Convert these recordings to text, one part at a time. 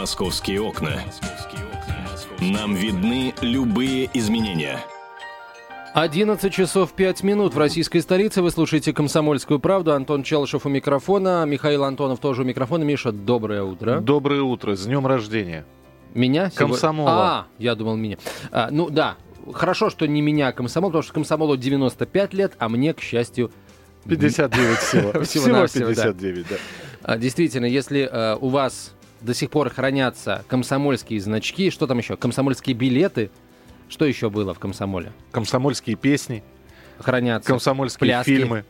Московские окна. Нам видны любые изменения. 11 часов 5 минут в российской столице. Вы слушаете «Комсомольскую правду». Антон Челышев у микрофона. Михаил Антонов тоже у микрофона. Миша, доброе утро. Доброе утро. С днем рождения. Меня? Комсомола. А, я думал меня. А, ну да, хорошо, что не меня комсомол, потому что комсомолу 95 лет, а мне, к счастью... 59 всего. Всего 59, да. А, действительно, если э, у вас до сих пор хранятся комсомольские значки, что там еще? Комсомольские билеты. Что еще было в комсомоле? Комсомольские песни. Хранятся. Комсомольские пляски. фильмы.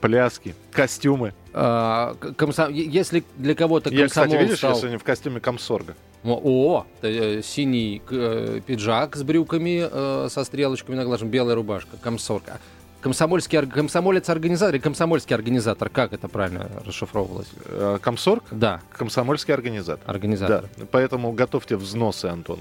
Пляски, костюмы. А, комсо- Если для кого-то Я, комсомол кстати, видишь, стал... я сегодня в костюме комсорга. О, о, э, синий э, пиджак с брюками, э, со стрелочками на глазах, белая рубашка, комсорка. Комсомольский, ор- комсомолец-организатор и комсомольский организатор, как это правильно расшифровывалось? Э, Комсорг? Да, Комсомольский организатор. организатор. Да, поэтому готовьте взносы, Антон.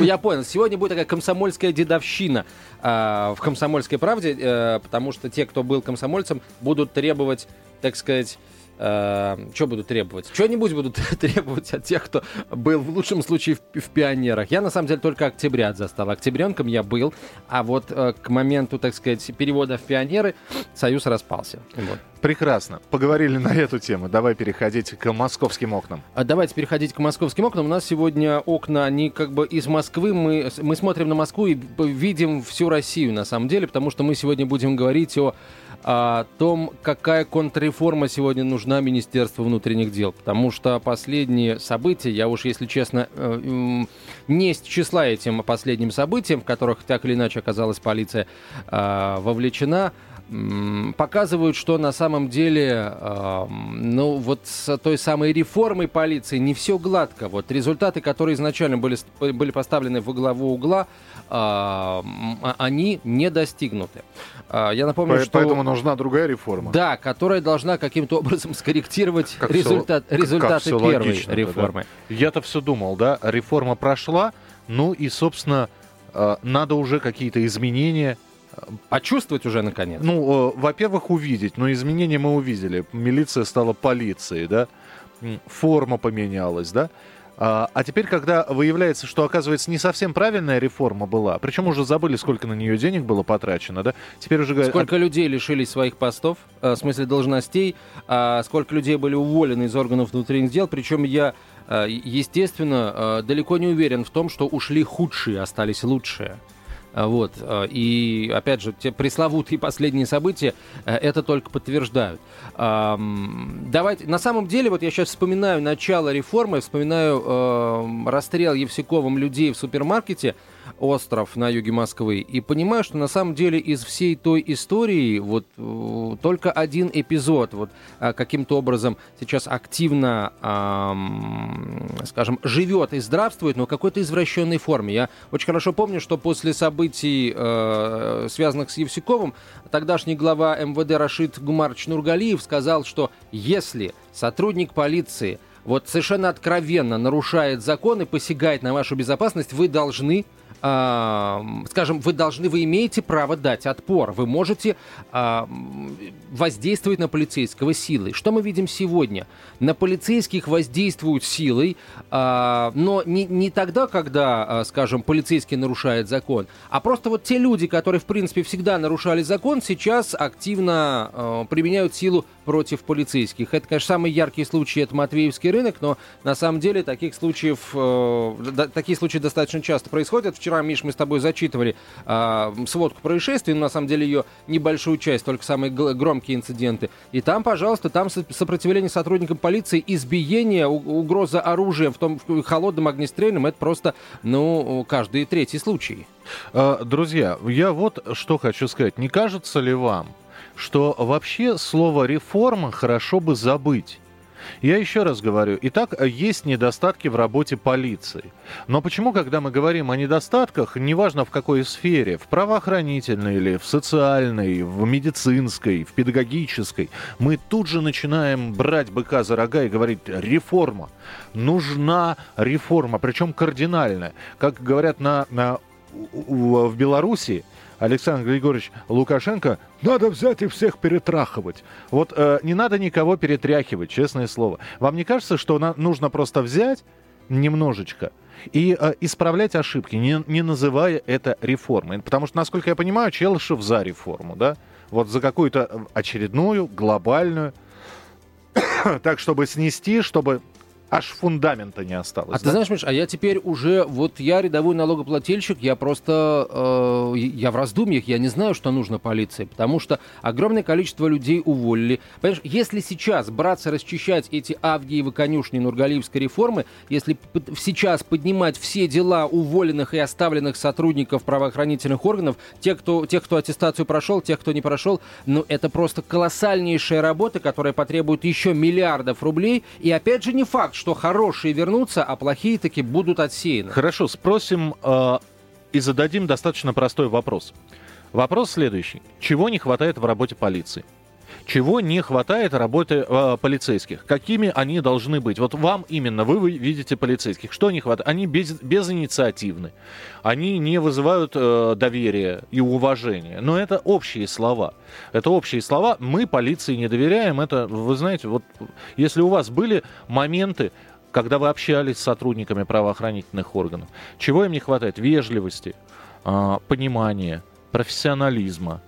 Я понял. Сегодня будет такая комсомольская дедовщина а, в «Комсомольской правде», э, потому что те, кто был комсомольцем, будут требовать, так сказать, что будут требовать? Что-нибудь будут требовать от тех, кто был в лучшем случае в, в пионерах. Я, на самом деле, только октябрят застал. Октябренком я был, а вот э, к моменту, так сказать, перевода в пионеры союз распался. Вот. Прекрасно. Поговорили на эту тему. Давай переходить к московским окнам. А Давайте переходить к московским окнам. У нас сегодня окна, они как бы из Москвы. Мы, мы смотрим на Москву и видим всю Россию на самом деле, потому что мы сегодня будем говорить о, о том, какая контрреформа сегодня нужна Министерству внутренних дел. Потому что последние события, я уж, если честно, э, не с числа этим последним событиям, в которых так или иначе оказалась полиция э, вовлечена, показывают, что на самом деле, э, ну, вот с той самой реформой полиции не все гладко. Вот результаты, которые изначально были, были поставлены во главу угла, э, а- они не достигнуты. А, Я напомню, По- что... Поэтому нужна другая реформа. Да, которая должна каким-то образом скорректировать Как результат, как- результаты как первой логично-то, реформы. Я-то все думал, да, реформа прошла, ну и, собственно, э, надо уже какие-то изменения. А чувствовать уже наконец. Ну, э, во-первых, увидеть, но изменения мы увидели. Милиция стала полицией, да, форма поменялась, да. А, а теперь, когда выявляется, что, оказывается, не совсем правильная реформа была, причем уже забыли, сколько на нее денег было потрачено, да, теперь уже говорят... Сколько людей лишились своих постов, э, в смысле должностей, а сколько людей были уволены из органов внутренних дел. Причем я, э, естественно, далеко не уверен в том, что ушли худшие, остались лучшие. А, Вот. э, И, опять же, те пресловутые последние события э, это только подтверждают. Давайте, на самом деле, вот я сейчас вспоминаю начало реформы, вспоминаю эм, расстрел Евсюковым людей в супермаркете «Остров» на юге Москвы, и понимаю, что на самом деле из всей той истории вот э, только один эпизод вот а, каким-то образом сейчас активно, ам, скажем, живет и здравствует, но в какой-то извращенной форме. Я очень хорошо помню, что после событий, э, связанных с Евсюковым, тогдашний глава МВД Рашид Гумарович Нургалиев сказал, что если сотрудник полиции вот совершенно откровенно нарушает закон и посягает на вашу безопасность, вы должны скажем, вы должны, вы имеете право дать отпор. Вы можете воздействовать на полицейского силой. Что мы видим сегодня? На полицейских воздействуют силой, а, но не, не тогда, когда, а, скажем, полицейский нарушает закон, а просто вот те люди, которые, в принципе, всегда нарушали закон, сейчас активно а, применяют силу против полицейских. Это, конечно, самый яркий случай, это Матвеевский рынок, но на самом деле таких случаев, э, такие случаи достаточно часто происходят. Вчера, Миш, мы с тобой зачитывали э, сводку происшествий, но на самом деле ее небольшую часть, только самые громкие инциденты. И там, пожалуйста, там со- сопротивление сотрудникам полиции, избиение, угроза оружием, в том в холодным огнестрельным, это просто, ну, каждый третий случай. Э, Друзья, я вот что хочу сказать. Не кажется ли вам, что вообще слово «реформа» хорошо бы забыть? Я еще раз говорю, итак, есть недостатки в работе полиции. Но почему, когда мы говорим о недостатках, неважно в какой сфере, в правоохранительной или в социальной, в медицинской, в педагогической, мы тут же начинаем брать быка за рога и говорить «реформа». Нужна реформа, причем кардинальная. Как говорят на, на в Беларуси, Александр Григорьевич Лукашенко, надо взять и всех перетрахивать. Вот э, не надо никого перетряхивать, честное слово. Вам не кажется, что на, нужно просто взять немножечко и э, исправлять ошибки, не, не называя это реформой? Потому что, насколько я понимаю, Челышев за реформу, да? Вот за какую-то очередную, глобальную. так, чтобы снести, чтобы аж фундамента не осталось. А да? ты знаешь, Миш, а я теперь уже, вот я рядовой налогоплательщик, я просто, э, я в раздумьях, я не знаю, что нужно полиции, потому что огромное количество людей уволили. Понимаешь, если сейчас браться расчищать эти Авгиевы конюшни Нургалиевской реформы, если сейчас поднимать все дела уволенных и оставленных сотрудников правоохранительных органов, тех, кто, тех, кто аттестацию прошел, тех, кто не прошел, ну это просто колоссальнейшая работа, которая потребует еще миллиардов рублей, и опять же не факт, что хорошие вернутся, а плохие таки будут отсеяны. Хорошо, спросим э, и зададим достаточно простой вопрос. Вопрос следующий. Чего не хватает в работе полиции? Чего не хватает работы э, полицейских? Какими они должны быть? Вот вам именно, вы, вы видите полицейских. Что не хватает? Они без, безинициативны. Они не вызывают э, доверия и уважения. Но это общие слова. Это общие слова. Мы полиции не доверяем. Это, вы знаете, вот если у вас были моменты, когда вы общались с сотрудниками правоохранительных органов, чего им не хватает? Вежливости, э, понимания, профессионализма,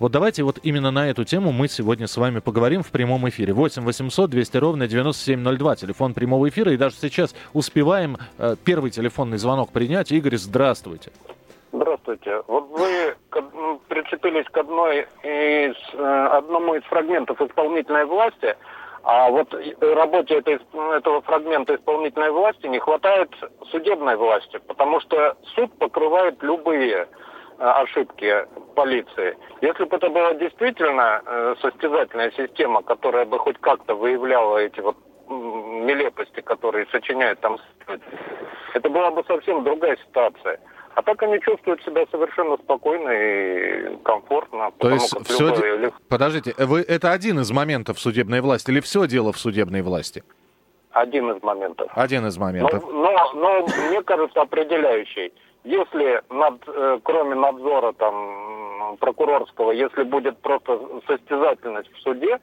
вот давайте вот именно на эту тему мы сегодня с вами поговорим в прямом эфире. 8 800 200 ровно 9702, телефон прямого эфира. И даже сейчас успеваем э, первый телефонный звонок принять. Игорь, здравствуйте. Здравствуйте. Вот вы прицепились к одной из, э, одному из фрагментов исполнительной власти, а вот работе этой, этого фрагмента исполнительной власти не хватает судебной власти, потому что суд покрывает любые Э, ошибки полиции. Если бы это была действительно э, состязательная система, которая бы хоть как-то выявляла эти вот нелепости, которые сочиняют там, это была бы совсем другая ситуация. А так они чувствуют себя совершенно спокойно и комфортно. То есть все... Любое... Подождите, вы, это один из моментов судебной власти или все дело в судебной власти? Один из моментов. Один из моментов. Но, но, но мне кажется, определяющий. Если над, э, кроме надзора там прокурорского, если будет просто состязательность в суде,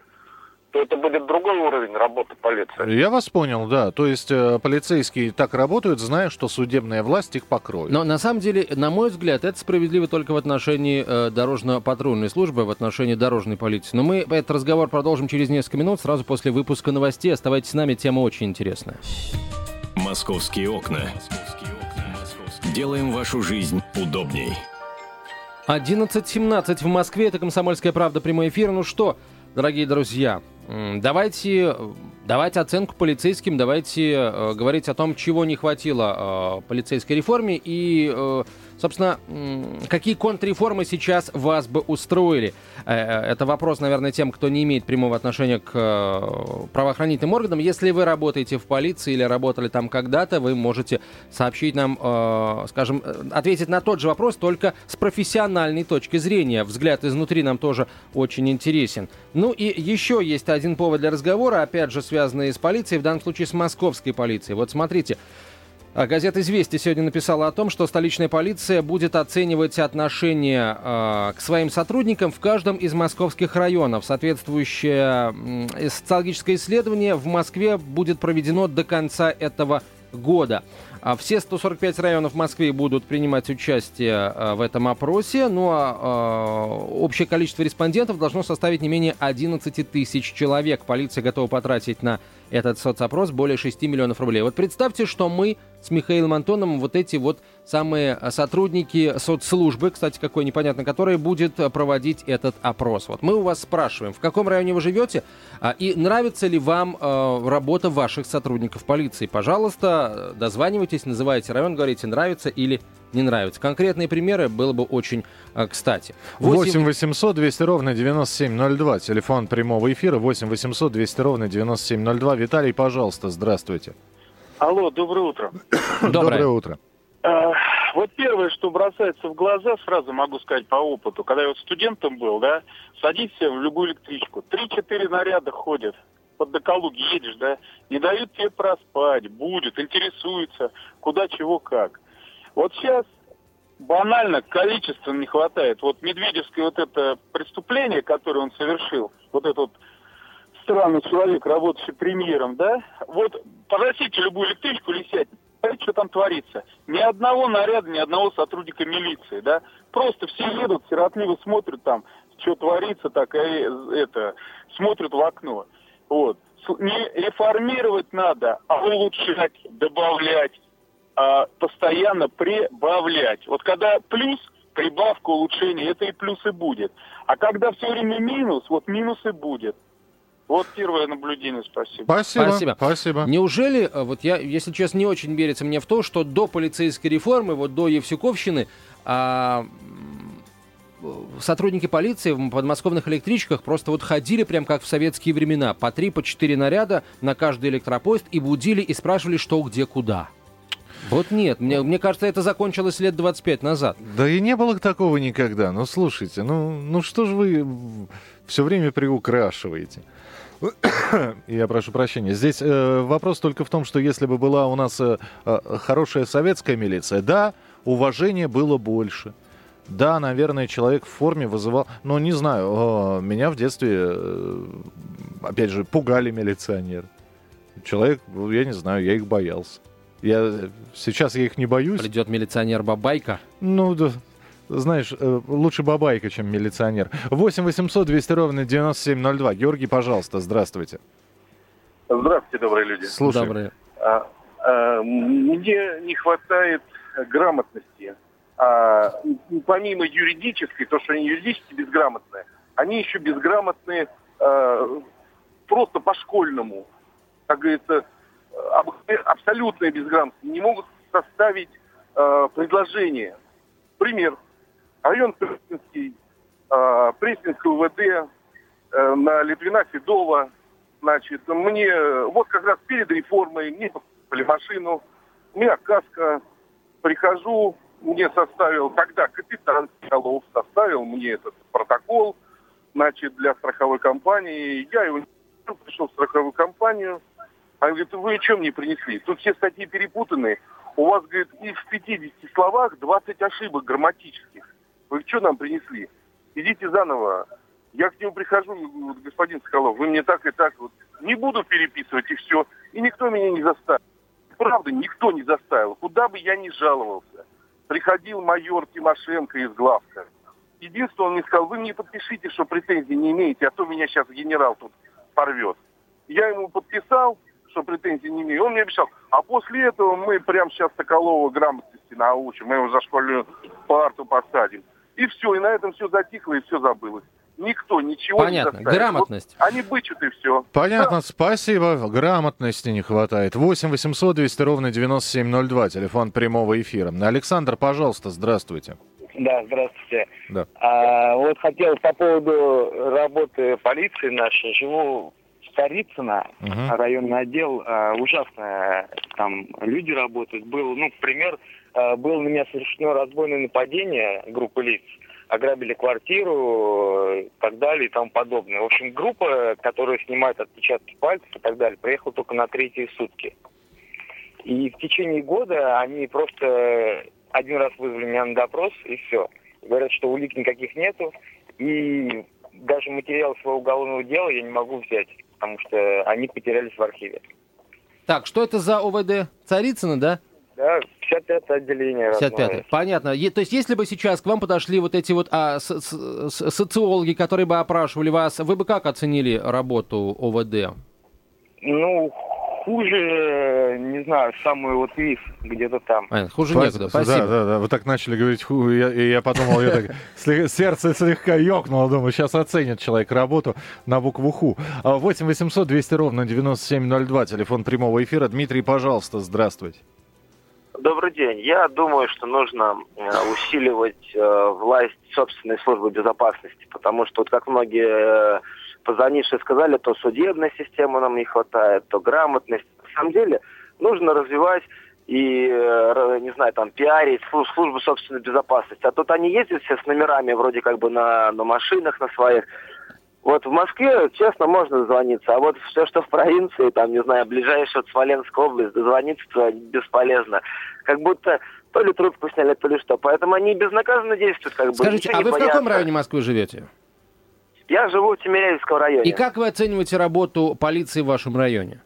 то это будет другой уровень работы полиции. Я вас понял, да. То есть э, полицейские так работают, зная, что судебная власть их покроет. Но на самом деле, на мой взгляд, это справедливо только в отношении э, дорожно-патрульной службы, в отношении дорожной полиции. Но мы этот разговор продолжим через несколько минут, сразу после выпуска новостей. Оставайтесь с нами, тема очень интересная. Московские окна. Делаем вашу жизнь удобней. 11.17 в Москве. Это «Комсомольская правда». Прямой эфир. Ну что, дорогие друзья, давайте давать оценку полицейским, давайте э, говорить о том, чего не хватило э, полицейской реформе и э, Собственно, какие контрреформы сейчас вас бы устроили? Э, э, это вопрос, наверное, тем, кто не имеет прямого отношения к э, правоохранительным органам. Если вы работаете в полиции или работали там когда-то, вы можете сообщить нам, скажем, ответить на тот же вопрос, только с профессиональной точки зрения. Взгляд изнутри нам тоже очень интересен. Ну и еще есть один повод для разговора, опять же, связанный с полицией, в данном случае с московской полицией. Вот смотрите, а газета «Известия» сегодня написала о том, что столичная полиция будет оценивать отношение э, к своим сотрудникам в каждом из московских районов. Соответствующее э, социологическое исследование в Москве будет проведено до конца этого года. А все 145 районов Москвы будут принимать участие а, в этом опросе, ну а, а общее количество респондентов должно составить не менее 11 тысяч человек. Полиция готова потратить на этот соцопрос более 6 миллионов рублей. Вот представьте, что мы с Михаилом Антоновым вот эти вот самые сотрудники соцслужбы, кстати, какой непонятно, который будет проводить этот опрос. Вот мы у вас спрашиваем, в каком районе вы живете и нравится ли вам работа ваших сотрудников полиции. Пожалуйста, дозванивайтесь, называйте район, говорите, нравится или не нравится. Конкретные примеры было бы очень кстати. 8 800 200 ровно 9702. Телефон прямого эфира 8 800 200 ровно 9702. Виталий, пожалуйста, здравствуйте. Алло, доброе утро. Доброе утро. А, вот первое, что бросается в глаза, сразу могу сказать по опыту, когда я вот студентом был, да, садишься в любую электричку, три-четыре наряда ходят, под Доколуги едешь, да, не дают тебе проспать, будет, интересуются, куда, чего, как. Вот сейчас банально количества не хватает. Вот Медведевское вот это преступление, которое он совершил, вот этот вот странный человек, работающий премьером, да, вот погасите любую электричку или сядьте, что там творится. Ни одного наряда, ни одного сотрудника милиции, да. Просто все едут, сиротливо смотрят там, что творится, так и это, смотрят в окно. Вот. Не реформировать надо, а улучшать, добавлять, а постоянно прибавлять. Вот когда плюс, прибавка, улучшение, это и плюс и будет. А когда все время минус, вот минус и будет. Вот первое наблюдение, спасибо. Спасибо. Спасибо. Спасибо. Неужели, э, вот я, если честно, не очень верится мне в то, что до полицейской реформы, вот до Евсюковщины, а, сотрудники полиции в подмосковных электричках просто вот ходили прям как в советские времена, по три, по четыре наряда на каждый электропоезд и будили и спрашивали, что, где, куда. Вот нет, мне, мне кажется, это закончилось лет 25 назад. Да и не было такого никогда. Ну, слушайте, ну, ну что же вы все время приукрашиваете? Я прошу прощения. Здесь э, вопрос только в том, что если бы была у нас э, э, хорошая советская милиция, да, уважения было больше. Да, наверное, человек в форме вызывал... Но не знаю, э, меня в детстве, э, опять же, пугали милиционеры. Человек, я не знаю, я их боялся. Я, сейчас я их не боюсь. Придет милиционер Бабайка. Ну, да, знаешь, э, лучше бабайка, чем милиционер. 8 800 200 ровно 9702. Георгий, пожалуйста, здравствуйте. Здравствуйте, добрые люди. Слушай. Добрые. А, а, мне не хватает грамотности. А, помимо юридической, то, что они юридически безграмотные, они еще безграмотные а, просто по-школьному. Как говорится, абсолютная безграмотность. Не могут составить а, предложение. Пример. Район Пресненский, э, Пресненское УВД, э, на Литвина Седова. Значит, мне вот как раз перед реформой мне покупали машину, у меня каска, прихожу, мне составил, тогда капитан Соколов составил мне этот протокол, значит, для страховой компании. Я его пришел в страховую компанию, а говорит, вы что мне принесли? Тут все статьи перепутаны. У вас, говорит, из 50 словах 20 ошибок грамматических. Вы что нам принесли? Идите заново. Я к нему прихожу, говорю, господин Соколов, вы мне так и так вот не буду переписывать и все. И никто меня не заставил. Правда, никто не заставил. Куда бы я ни жаловался. Приходил майор Тимошенко из главка. Единственное, он мне сказал, вы мне подпишите, что претензий не имеете, а то меня сейчас генерал тут порвет. Я ему подписал, что претензий не имею. Он мне обещал, а после этого мы прямо сейчас Соколова грамотности научим, мы его за школьную парту посадим. И все, и на этом все затихло, и все забылось. Никто ничего Понятно. не заставит. Грамотность. Вот они бычут, и все. Понятно, спасибо. Грамотности не хватает. 8 800 200 ровно 9702, телефон прямого эфира. Александр, пожалуйста, здравствуйте. Да, здравствуйте. Да. А, вот хотел по поводу работы полиции нашей. Живу в Старицыно, Мгм. районный отдел. а, ужасно там люди работают. Был, ну, пример, было на меня совершено разбойное нападение группы лиц. Ограбили квартиру э, и так далее и тому подобное. В общем, группа, которая снимает отпечатки пальцев и так далее, приехала только на третьи сутки. И в течение года они просто один раз вызвали меня на допрос, и все. Говорят, что улик никаких нету, и даже материал своего уголовного дела я не могу взять, потому что они потерялись в архиве. Так, что это за ОВД? Царицына, да? Да, 55 отделение. 55 родное. Понятно. Е- то есть, если бы сейчас к вам подошли вот эти вот а, с- с- социологи, которые бы опрашивали вас, вы бы как оценили работу ОВД? Ну, хуже, не знаю, самый вот низ, где-то там. Понятно, хуже Спа- некуда. Да, Спасибо. да, да. Вы так начали говорить, ху, и я, и я подумал, я так, сердце слегка ёкнуло, думаю, сейчас оценит человек работу на букву ху. А, 8 800 200 ровно 9702, телефон прямого эфира. Дмитрий, пожалуйста, здравствуйте. Добрый день. Я думаю, что нужно э, усиливать э, власть собственной службы безопасности, потому что, вот как многие э, позвонившие сказали, то судебной системы нам не хватает, то грамотность. На самом деле нужно развивать и, не знаю, там, пиарить служ- службу собственной безопасности. А тут они ездят все с номерами вроде как бы на, на машинах на своих. Вот в Москве, честно, можно дозвониться, а вот все, что в провинции, там, не знаю, ближайшая вот Смоленская область, дозвониться бесполезно. Как будто то ли трубку сняли, то ли что. Поэтому они безнаказанно действуют, как бы. Скажите, а вы в каком боятся. районе Москвы живете? Я живу в Тимирязевском районе. И как вы оцениваете работу полиции в вашем районе?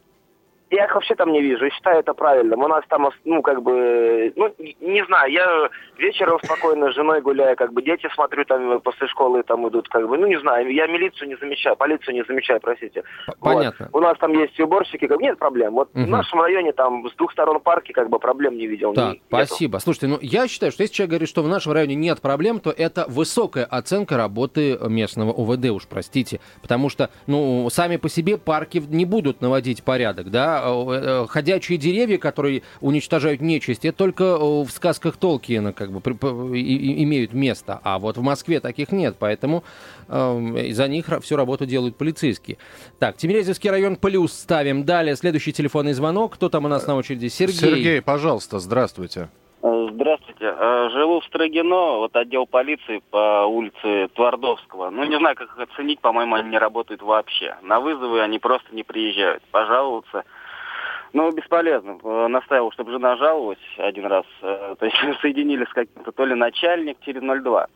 Я их вообще там не вижу, и считаю это правильным. У нас там, ну, как бы, ну, не- знаю, я вечером спокойно с женой гуляю, как бы, дети смотрю, там, после школы там идут, как бы, ну, не знаю, я милицию не замечаю, полицию не замечаю, простите. П- Вот. Понятно. У нас там есть уборщики, как бы, нет проблем. Вот Мгм. в нашем районе там с двух сторон парки, как бы, проблем не видел. Так, нету. спасибо. Слушайте, ну я считаю, что если человек говорит, что в нашем районе нет проблем, то это высокая оценка работы местного УВД, уж простите. Потому что, ну, сами по себе парки не будут наводить порядок, да. Э, э, Ходячие деревья, которые уничтожают нечисть, это только э, в сказках Толкиена как бы имеют место. А вот в Москве таких нет, поэтому э, за них всю работу делают полицейские. Так, Тимирязевский район плюс ставим. Далее, следующий телефонный звонок. Кто там у нас на очереди? Сергей. Сергей, пожалуйста, здравствуйте. Здравствуйте. Живу в Строгино, вот отдел полиции по улице Твардовского. Ну, не знаю, как их оценить, по-моему, они не работают вообще. На вызовы они просто не приезжают. Пожаловаться. Ну, бесполезно. Э, Настаивал, чтобы жена жаловалась один раз. Э, То есть соединили с каким-то то ли начальник через 02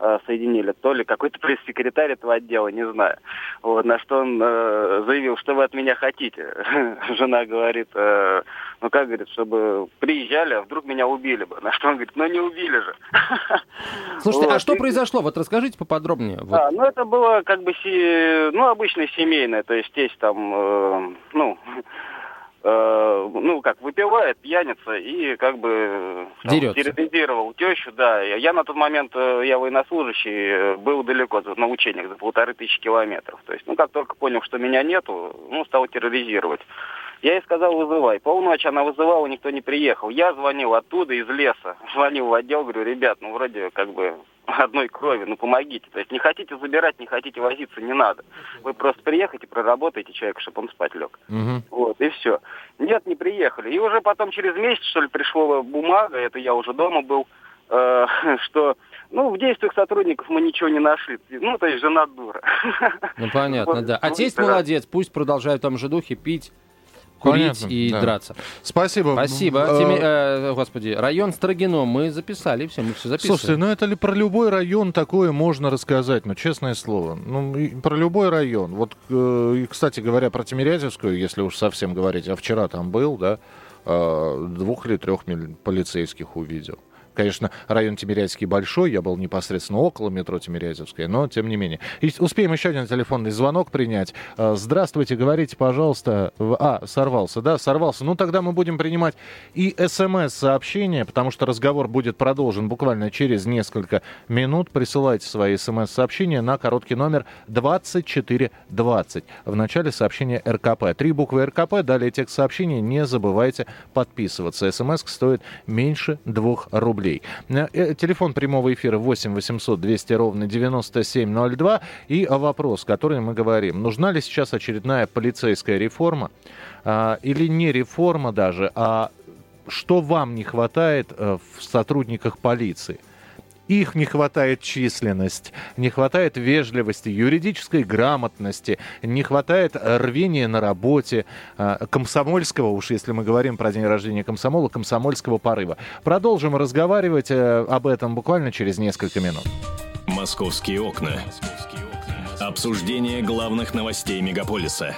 э, соединили, то ли какой-то пресс-секретарь этого отдела, не знаю. Вот, на что он э, заявил, что вы от меня хотите. Жена говорит, э, ну как, говорит, чтобы приезжали, а вдруг меня убили бы. На что он говорит, ну не убили же. Слушайте, а Вот, что и- произошло? Вот расскажите поподробнее. Вот. А, ну это было как бы, се- ну, обычное семейное, то есть тесть там, э, ну, ну, как, выпивает, пьяница и как бы Дерется. терроризировал тещу, да. Я, на тот момент, э, я военнослужащий, э, был далеко за- на учениях, за полторы тысячи километров. То есть, ну, как только понял, что меня нету, ну, стал терроризировать. Я ей сказал, вызывай. Полночи она вызывала, никто не приехал. Я звонил оттуда, из леса. Звонил в отдел, говорю, ребят, ну вроде как бы одной крови, ну помогите. То есть не хотите забирать, не хотите возиться, не надо. Вы просто приехайте, проработайте человека, чтобы он спать лег. Мгм. Вот, и все. Нет, не приехали. И уже потом через месяц, что ли, пришла бумага, это я уже дома был, э, что, ну, в действиях сотрудников мы ничего не нашли. Ну, то есть жена дура. Ну, понятно, да. А ну, тесть молодец, пусть продолжают там же духи пить, курить Понятно, и да. драться. Спасибо. Спасибо. Э, Теми- э, господи, район Строгино мы записали, все, мы все записываем. Слушайте, ну это ли про любой район такое можно рассказать, ну честное слово. Ну, и про любой район. Вот, э, кстати говоря, про Тимирязевскую, если уж совсем говорить, а вчера там был, да, э, двух или трех миль- полицейских увидел. Конечно, район Тимирязевский большой, я был непосредственно около метро Тимирязевская, но тем не менее. И успеем еще один телефонный звонок принять. Э, Здравствуйте, говорите, пожалуйста. А, сорвался, да, сорвался. Ну, тогда мы будем принимать и смс-сообщения, потому что разговор будет продолжен буквально через несколько минут. Присылайте свои смс-сообщения на короткий номер 2420. В начале сообщения РКП. Три буквы РКП, далее текст сообщения. Не забывайте подписываться. СМС стоит меньше двух рублей. Э, э, Телефон прямого эфира 8 800 200 ровно 9702. И вопрос, который мы говорим. Нужна ли сейчас очередная полицейская реформа? А, или не реформа даже, а что вам не хватает э, в сотрудниках полиции? Их не хватает численность, не хватает вежливости, юридической грамотности, не хватает рвения на работе, э, комсомольского, уж если мы говорим про день рождения комсомола, комсомольского порыва. Продолжим разговаривать э, об этом буквально через несколько минут. Московские окна. Обсуждение главных новостей мегаполиса.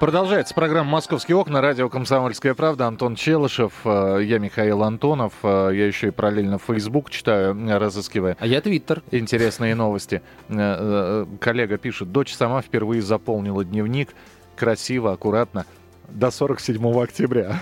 Продолжается программа «Московские окна», радио «Комсомольская правда», Антон Челышев, э, я Михаил Антонов, э, я еще и параллельно Facebook читаю, э, разыскивая А я Твиттер. интересные новости. Коллега пишет, дочь сама впервые заполнила дневник, красиво, аккуратно, до 47 октября.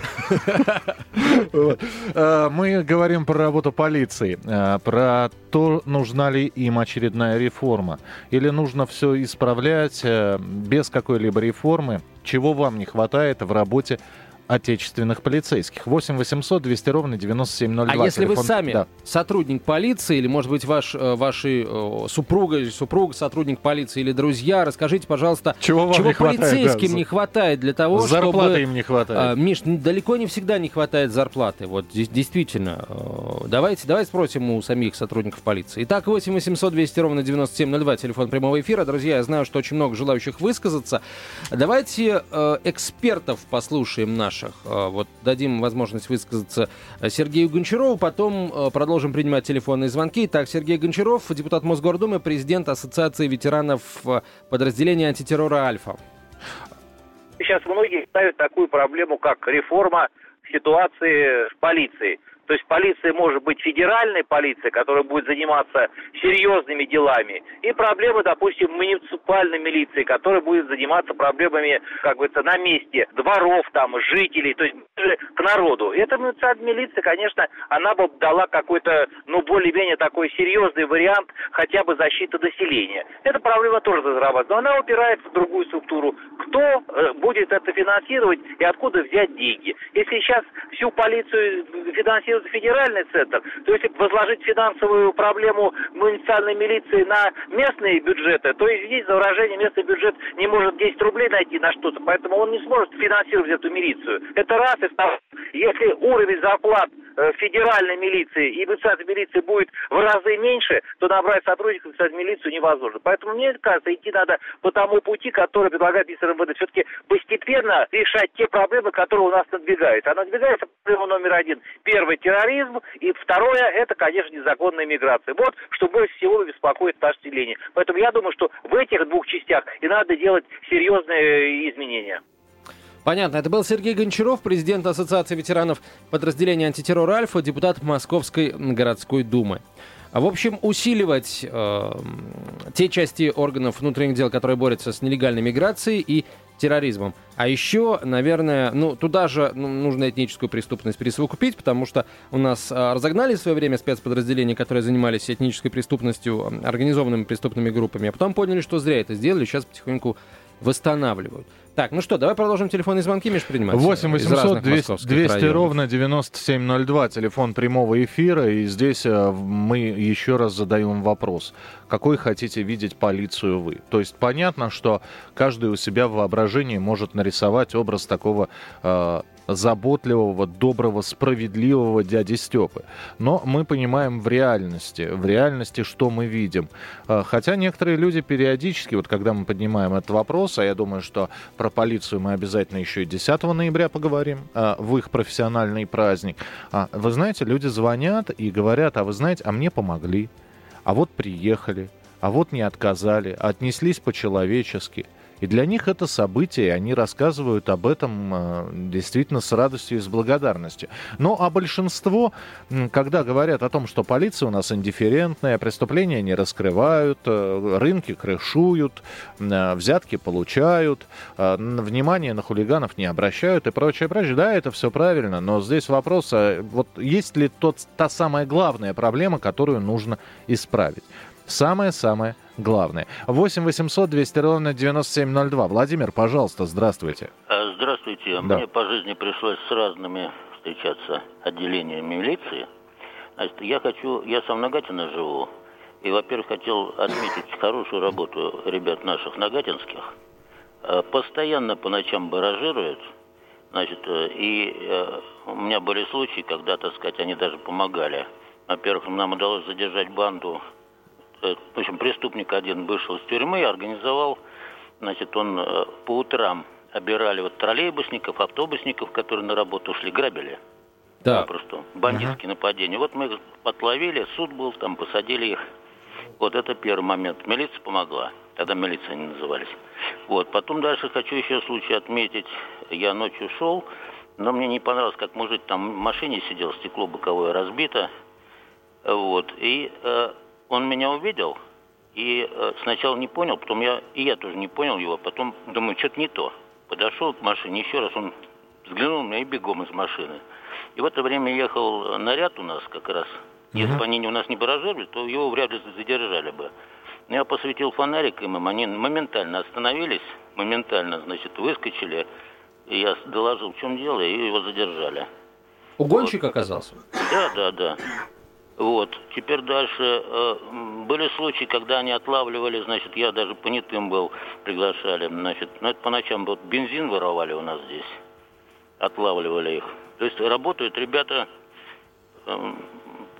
Э, Мы говорим про работу полиции, э, про то, нужна ли им очередная реформа. Или нужно все исправлять э, без какой-либо реформы. Чего вам не хватает в работе отечественных полицейских. 8 800 200 ровно 9702. А если вы Телефон- сами Да. сотрудник полиции, или, может быть, ваш, э, ваши э, супруга или супруг, сотрудник полиции или друзья, расскажите, пожалуйста, Чего вам не хватает, полицейским да, не хватает для того, Зарплаты чтобы... им не хватает. А, Миш, далеко не всегда не хватает зарплаты. Вот действительно. э, Давайте, давайте спросим у самих сотрудников полиции. Итак, 8 800 200 ровно 9702, телефон прямого эфира. Друзья, я знаю, что очень много желающих высказаться. Давайте э, экспертов послушаем наших. Наших. Э, вот дадим возможность высказаться Сергею Гончарову, потом э, продолжим принимать телефонные звонки. Так, Сергей Гончаров, депутат Мосгордумы, президент Ассоциации ветеранов подразделения антитеррора «Альфа». Сейчас многие ставят такую проблему, как реформа ситуации с полицией. То есть полиция может быть федеральной полицией, которая будет заниматься серьезными делами, и проблемы, допустим, муниципальной милиции, которая будет заниматься проблемами, как это, на месте, дворов там, жителей, то есть к народу. Эта муниципальная милиция, конечно, она бы дала какой-то, ну, более-менее такой серьезный вариант хотя бы защиты населения. Эта проблема тоже разрабатывается, но она упирается в другую структуру. Кто э, будет это финансировать и откуда взять деньги? Если сейчас всю полицию финансирует финансирует федеральный центр, то если возложить финансовую проблему муниципальной милиции на местные бюджеты, то извините за выражение, местный бюджет не может 10 рублей найти на что-то, поэтому он не сможет финансировать эту милицию. Это раз. И второе, если уровень зарплат Э, федеральной милиции и муниципальной милиции будет в разы меньше, то набрать сотрудников в милицию невозможно. Поэтому мне кажется, идти надо по тому пути, который предлагает министр МВД. Все-таки постепенно решать те проблемы, которые у нас надвигаются. А надвигается проблема номер один. Первый – терроризм. И второе – это, конечно, незаконная миграция. Вот что больше всего беспокоит наше население. Поэтому я думаю, что в этих двух частях и надо делать серьезные изменения. Понятно. Это был Сергей Гончаров, президент Ассоциации ветеранов подразделения антитеррор «Альфа», депутат Московской городской думы. А В общем, усиливать э, те части органов внутренних дел, которые борются с нелегальной миграцией и терроризмом. А еще, наверное, ну, туда же ну, нужно этническую преступность присовокупить, потому что у нас а, разогнали в свое время спецподразделения, которые занимались этнической преступностью, организованными преступными группами, а потом поняли, что зря это сделали, сейчас потихоньку восстанавливают. Так, ну что, давай продолжим телефонные звонки, Миш, принимать. 8 800 200, 200 ровно 9702, телефон прямого эфира. И здесь э, мы еще раз задаем вопрос. Какой хотите видеть полицию вы? То есть понятно, что каждый у себя в воображении может нарисовать образ такого э, заботливого, доброго, справедливого дяди Степы. Но мы понимаем в реальности, в реальности, что мы видим. А, хотя некоторые люди периодически, вот когда мы поднимаем этот вопрос, а я думаю, что про полицию мы обязательно еще и 10 ноября поговорим, а, в их профессиональный праздник. А, вы знаете, люди звонят и говорят, а вы знаете, а мне помогли, а вот приехали, а вот не отказали, отнеслись по-человечески – и для них это событие, они рассказывают об этом э, действительно с радостью и с благодарностью. Но а большинство, когда говорят о том, что полиция у нас индифферентная, преступления не раскрывают, э, рынки крышуют, э, взятки получают, внимание на хулиганов не обращают и прочее, прочее, да, это все правильно, но здесь вопрос, а вот есть ли тот, та самая главная проблема, которую нужно исправить? Самое-самое главное. 8 800 200 ровно 9702. Владимир, пожалуйста, здравствуйте. А, здравствуйте. Да. Мне по жизни пришлось с разными встречаться отделениями милиции. Значит, я хочу, я сам на Гатино живу, и, во-первых, хотел отметить хорошую работу ребят наших нагатинских. А, постоянно по ночам баражируют, значит, э, и э, у меня были случаи, когда, так сказать, они даже помогали. Во-первых, нам удалось задержать банду в общем, преступник один вышел из тюрьмы и организовал, значит, он э, по утрам обирали вот троллейбусников, автобусников, которые на работу ушли, грабили. Да. Попросту. Бандитские uh нападения. Вот мы их отловили, суд был, там посадили их. Вот это первый момент. Милиция помогла. Тогда милиция не назывались. Вот. Потом дальше хочу еще случай отметить. Я ночью шел, но мне не понравилось, как мужик там в машине сидел, стекло боковое разбито. Вот. И э, он меня увидел и э, сначала не понял, потом я и я тоже не понял его, потом думаю, что-то не то. Подошел к машине, еще раз он взглянул на меня и бегом из машины. И в это время ехал наряд у нас как раз. Если бы они у нас не баражировали, то его вряд ли задержали бы. Но я посветил фонариком им, они моментально остановились, моментально, значит, выскочили. И я доложил, в чем дело, и его задержали. Угонщик вот. оказался? Да, да, да. Вот. Теперь дальше. Э, были случаи, когда они отлавливали, значит, я даже понятым был, приглашали, значит, ну это по ночам вот бензин воровали у нас здесь, отлавливали их. То есть работают ребята э,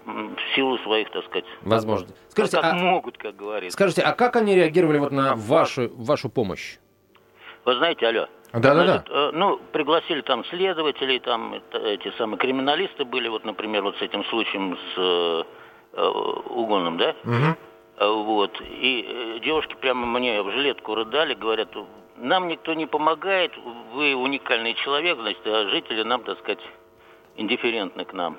в силу своих, так сказать. Возможно. Скажите, как а, могут, как говорится. Скажите, а как они реагировали вот на вашу, вашу помощь? Вы знаете, алло. Да-да-да. Э, ну, пригласили там следователей, там эти самые криминалисты были, вот, например, вот с этим случаем с э, э угоном, да? Угу. Вот. И девушки прямо мне в жилетку рыдали, говорят, нам никто не помогает, вы уникальный человек, значит, а жители нам, так сказать, индифферентны к нам.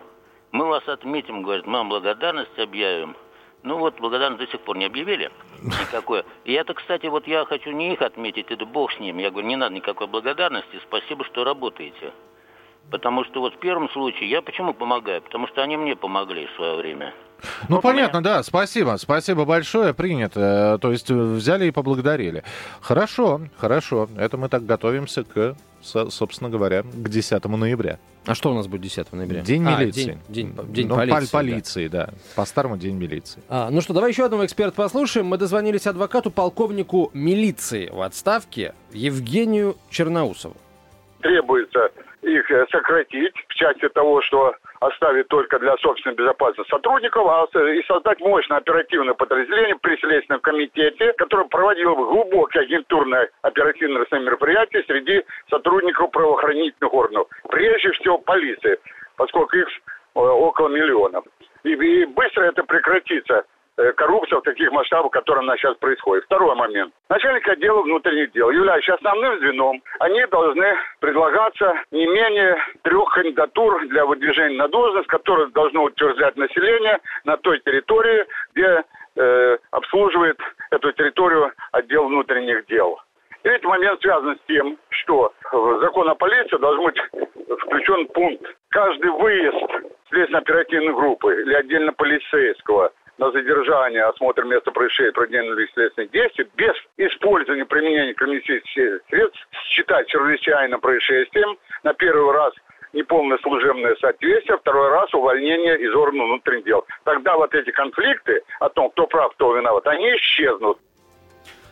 Мы вас отметим, говорят, мы вам благодарность объявим. Ну вот, благодарность до сих пор не объявили никакой. И это, кстати, вот я хочу не их отметить, это бог с ним. Я говорю, не надо никакой благодарности, спасибо, что работаете. Потому что вот в первом случае я почему помогаю? Потому что они мне помогли в свое время. Ну, вот понятно, меня... да, спасибо. Спасибо большое, принято. То есть э, взяли и поблагодарили. Хорошо, хорошо. Это мы так готовимся к, собственно говоря, к 10 ноября. А что у нас будет 10 ноября? День а, милиции. День, день, день ну, полиции. полиции, да. да. По-старому день милиции. А, ну что, давай еще одного эксперта послушаем. Мы дозвонились адвокату, полковнику милиции в отставке Евгению Черноусову. Требуется их э, сократить в части того, что оставить только для собственной безопасности сотрудников, а и создать мощное оперативное подразделение при Следственном комитете, которое проводило бы глубокие агентурные оперативные мероприятия среди сотрудников правоохранительных органов. Прежде всего полиции, поскольку их э, около миллиона. И, и быстро это прекратится. Э, коррупция в таких масштабах, которая у нас сейчас происходит. Второй момент. Начальник отдела внутренних дел, являющийся основным звеном, они должны предлагаться не менее трех кандидатур для выдвижения на должность, которые должно утверждать население на той территории, где э, обслуживает эту территорию отдел внутренних дел. Третий момент связан с тем, что в закон о полиции должен быть включен пункт. Каждый выезд следственно-оперативной группы или отдельно полицейского – на задержание, осмотр места происшествия, проведение следственных действий без использования применения коммунистических средств считать чрезвычайным происшествием. На первый раз неполное служебное соответствие, второй раз увольнение из органа внутренних дел. Тогда вот эти конфликты о том, кто прав, кто виноват, они исчезнут.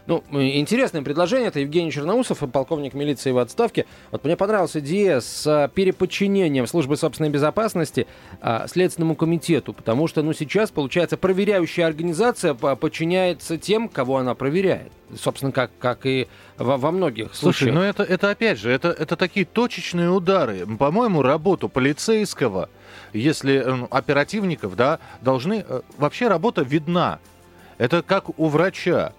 Ну, интересное предложение. Это Евгений Черноусов, полковник милиции в отставке. Вот мне понравилась идея с а, переподчинением службы собственной безопасности а, Следственному комитету, потому что, ну, сейчас, получается, проверяющая организация подчиняется тем, кого она проверяет. Собственно, как, как и во, во многих Слушай, случаях. ну это, это опять же, это, это такие точечные удары. По-моему, работу полицейского, если ну, оперативников, да, должны... Э, вообще работа видна. Это как у врача.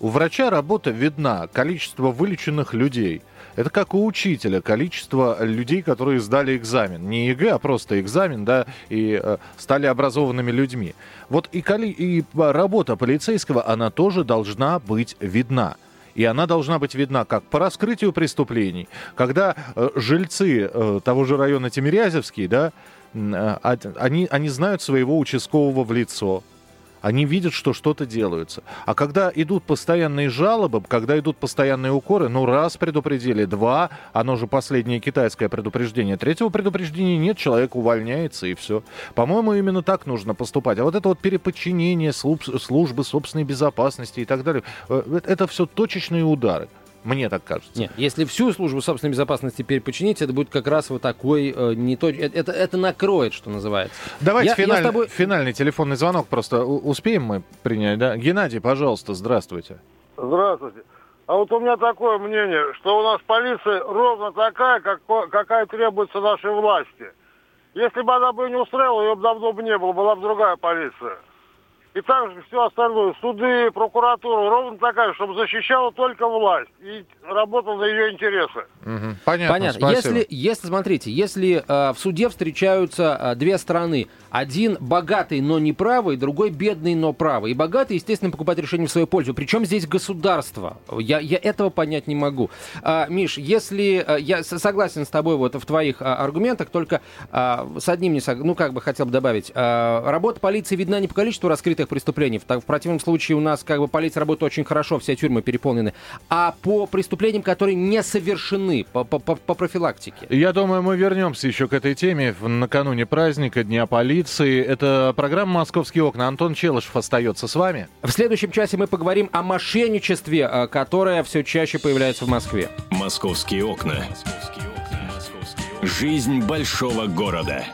У врача работа видна, количество вылеченных людей. Это как у учителя, количество людей, которые сдали экзамен. Не ЕГЭ, а просто экзамен, да, и э, стали образованными людьми. Вот и, коли... и работа полицейского, она тоже должна быть видна. И она должна быть видна как по раскрытию преступлений, когда э, жильцы э, того же района Тимирязевский, да, э, они, они знают своего участкового в лицо, они видят, что что-то делается. А когда идут постоянные жалобы, когда идут постоянные укоры, ну раз предупредили, два, оно же последнее китайское предупреждение, третьего предупреждения нет, человек увольняется и все. По-моему, именно так нужно поступать. А вот это вот переподчинение службы собственной безопасности и так далее, э, это все точечные удары. Мне так кажется. Нет, если всю службу собственной безопасности перепочинить, это будет как раз вот такой э, не то, э, это, это накроет, что называется. Давайте я, финаль, я тобой... финальный телефонный звонок просто успеем мы принять, да? Геннадий, пожалуйста, здравствуйте. Здравствуйте. А вот у меня такое мнение, что у нас полиция ровно такая, как, какая требуется нашей власти. Если бы она бы не устраивала, ее бы давно бы не было, была бы другая полиция. И также все остальное, суды, прокуратура, ровно такая, чтобы защищала только власть и работала на ее интересы. Угу. Понятно, Понятно. Если, если, смотрите, если э, в суде встречаются э, две стороны, один богатый, но не правый, другой бедный, но правый. И богатый, естественно, покупает решение в свою пользу. Причем здесь государство. Я, я этого понять не могу. А, Миш, если... А, я согласен с тобой вот в твоих а, аргументах, только а, с одним не согласен. Ну, как бы хотел бы добавить. А, работа полиции видна не по количеству раскрытых преступлений. В, в противном случае у нас как бы полиция работает очень хорошо, все тюрьмы переполнены. А по преступлениям, которые не совершены, по, по, по, по профилактике. Я думаю, мы вернемся еще к этой теме накануне праздника, Дня полиции полиции. Это программа «Московские окна». Антон Челышев остается с вами. В следующем часе мы поговорим о мошенничестве, э, которое все чаще появляется в Москве. «Московские окна». Жизнь большого города.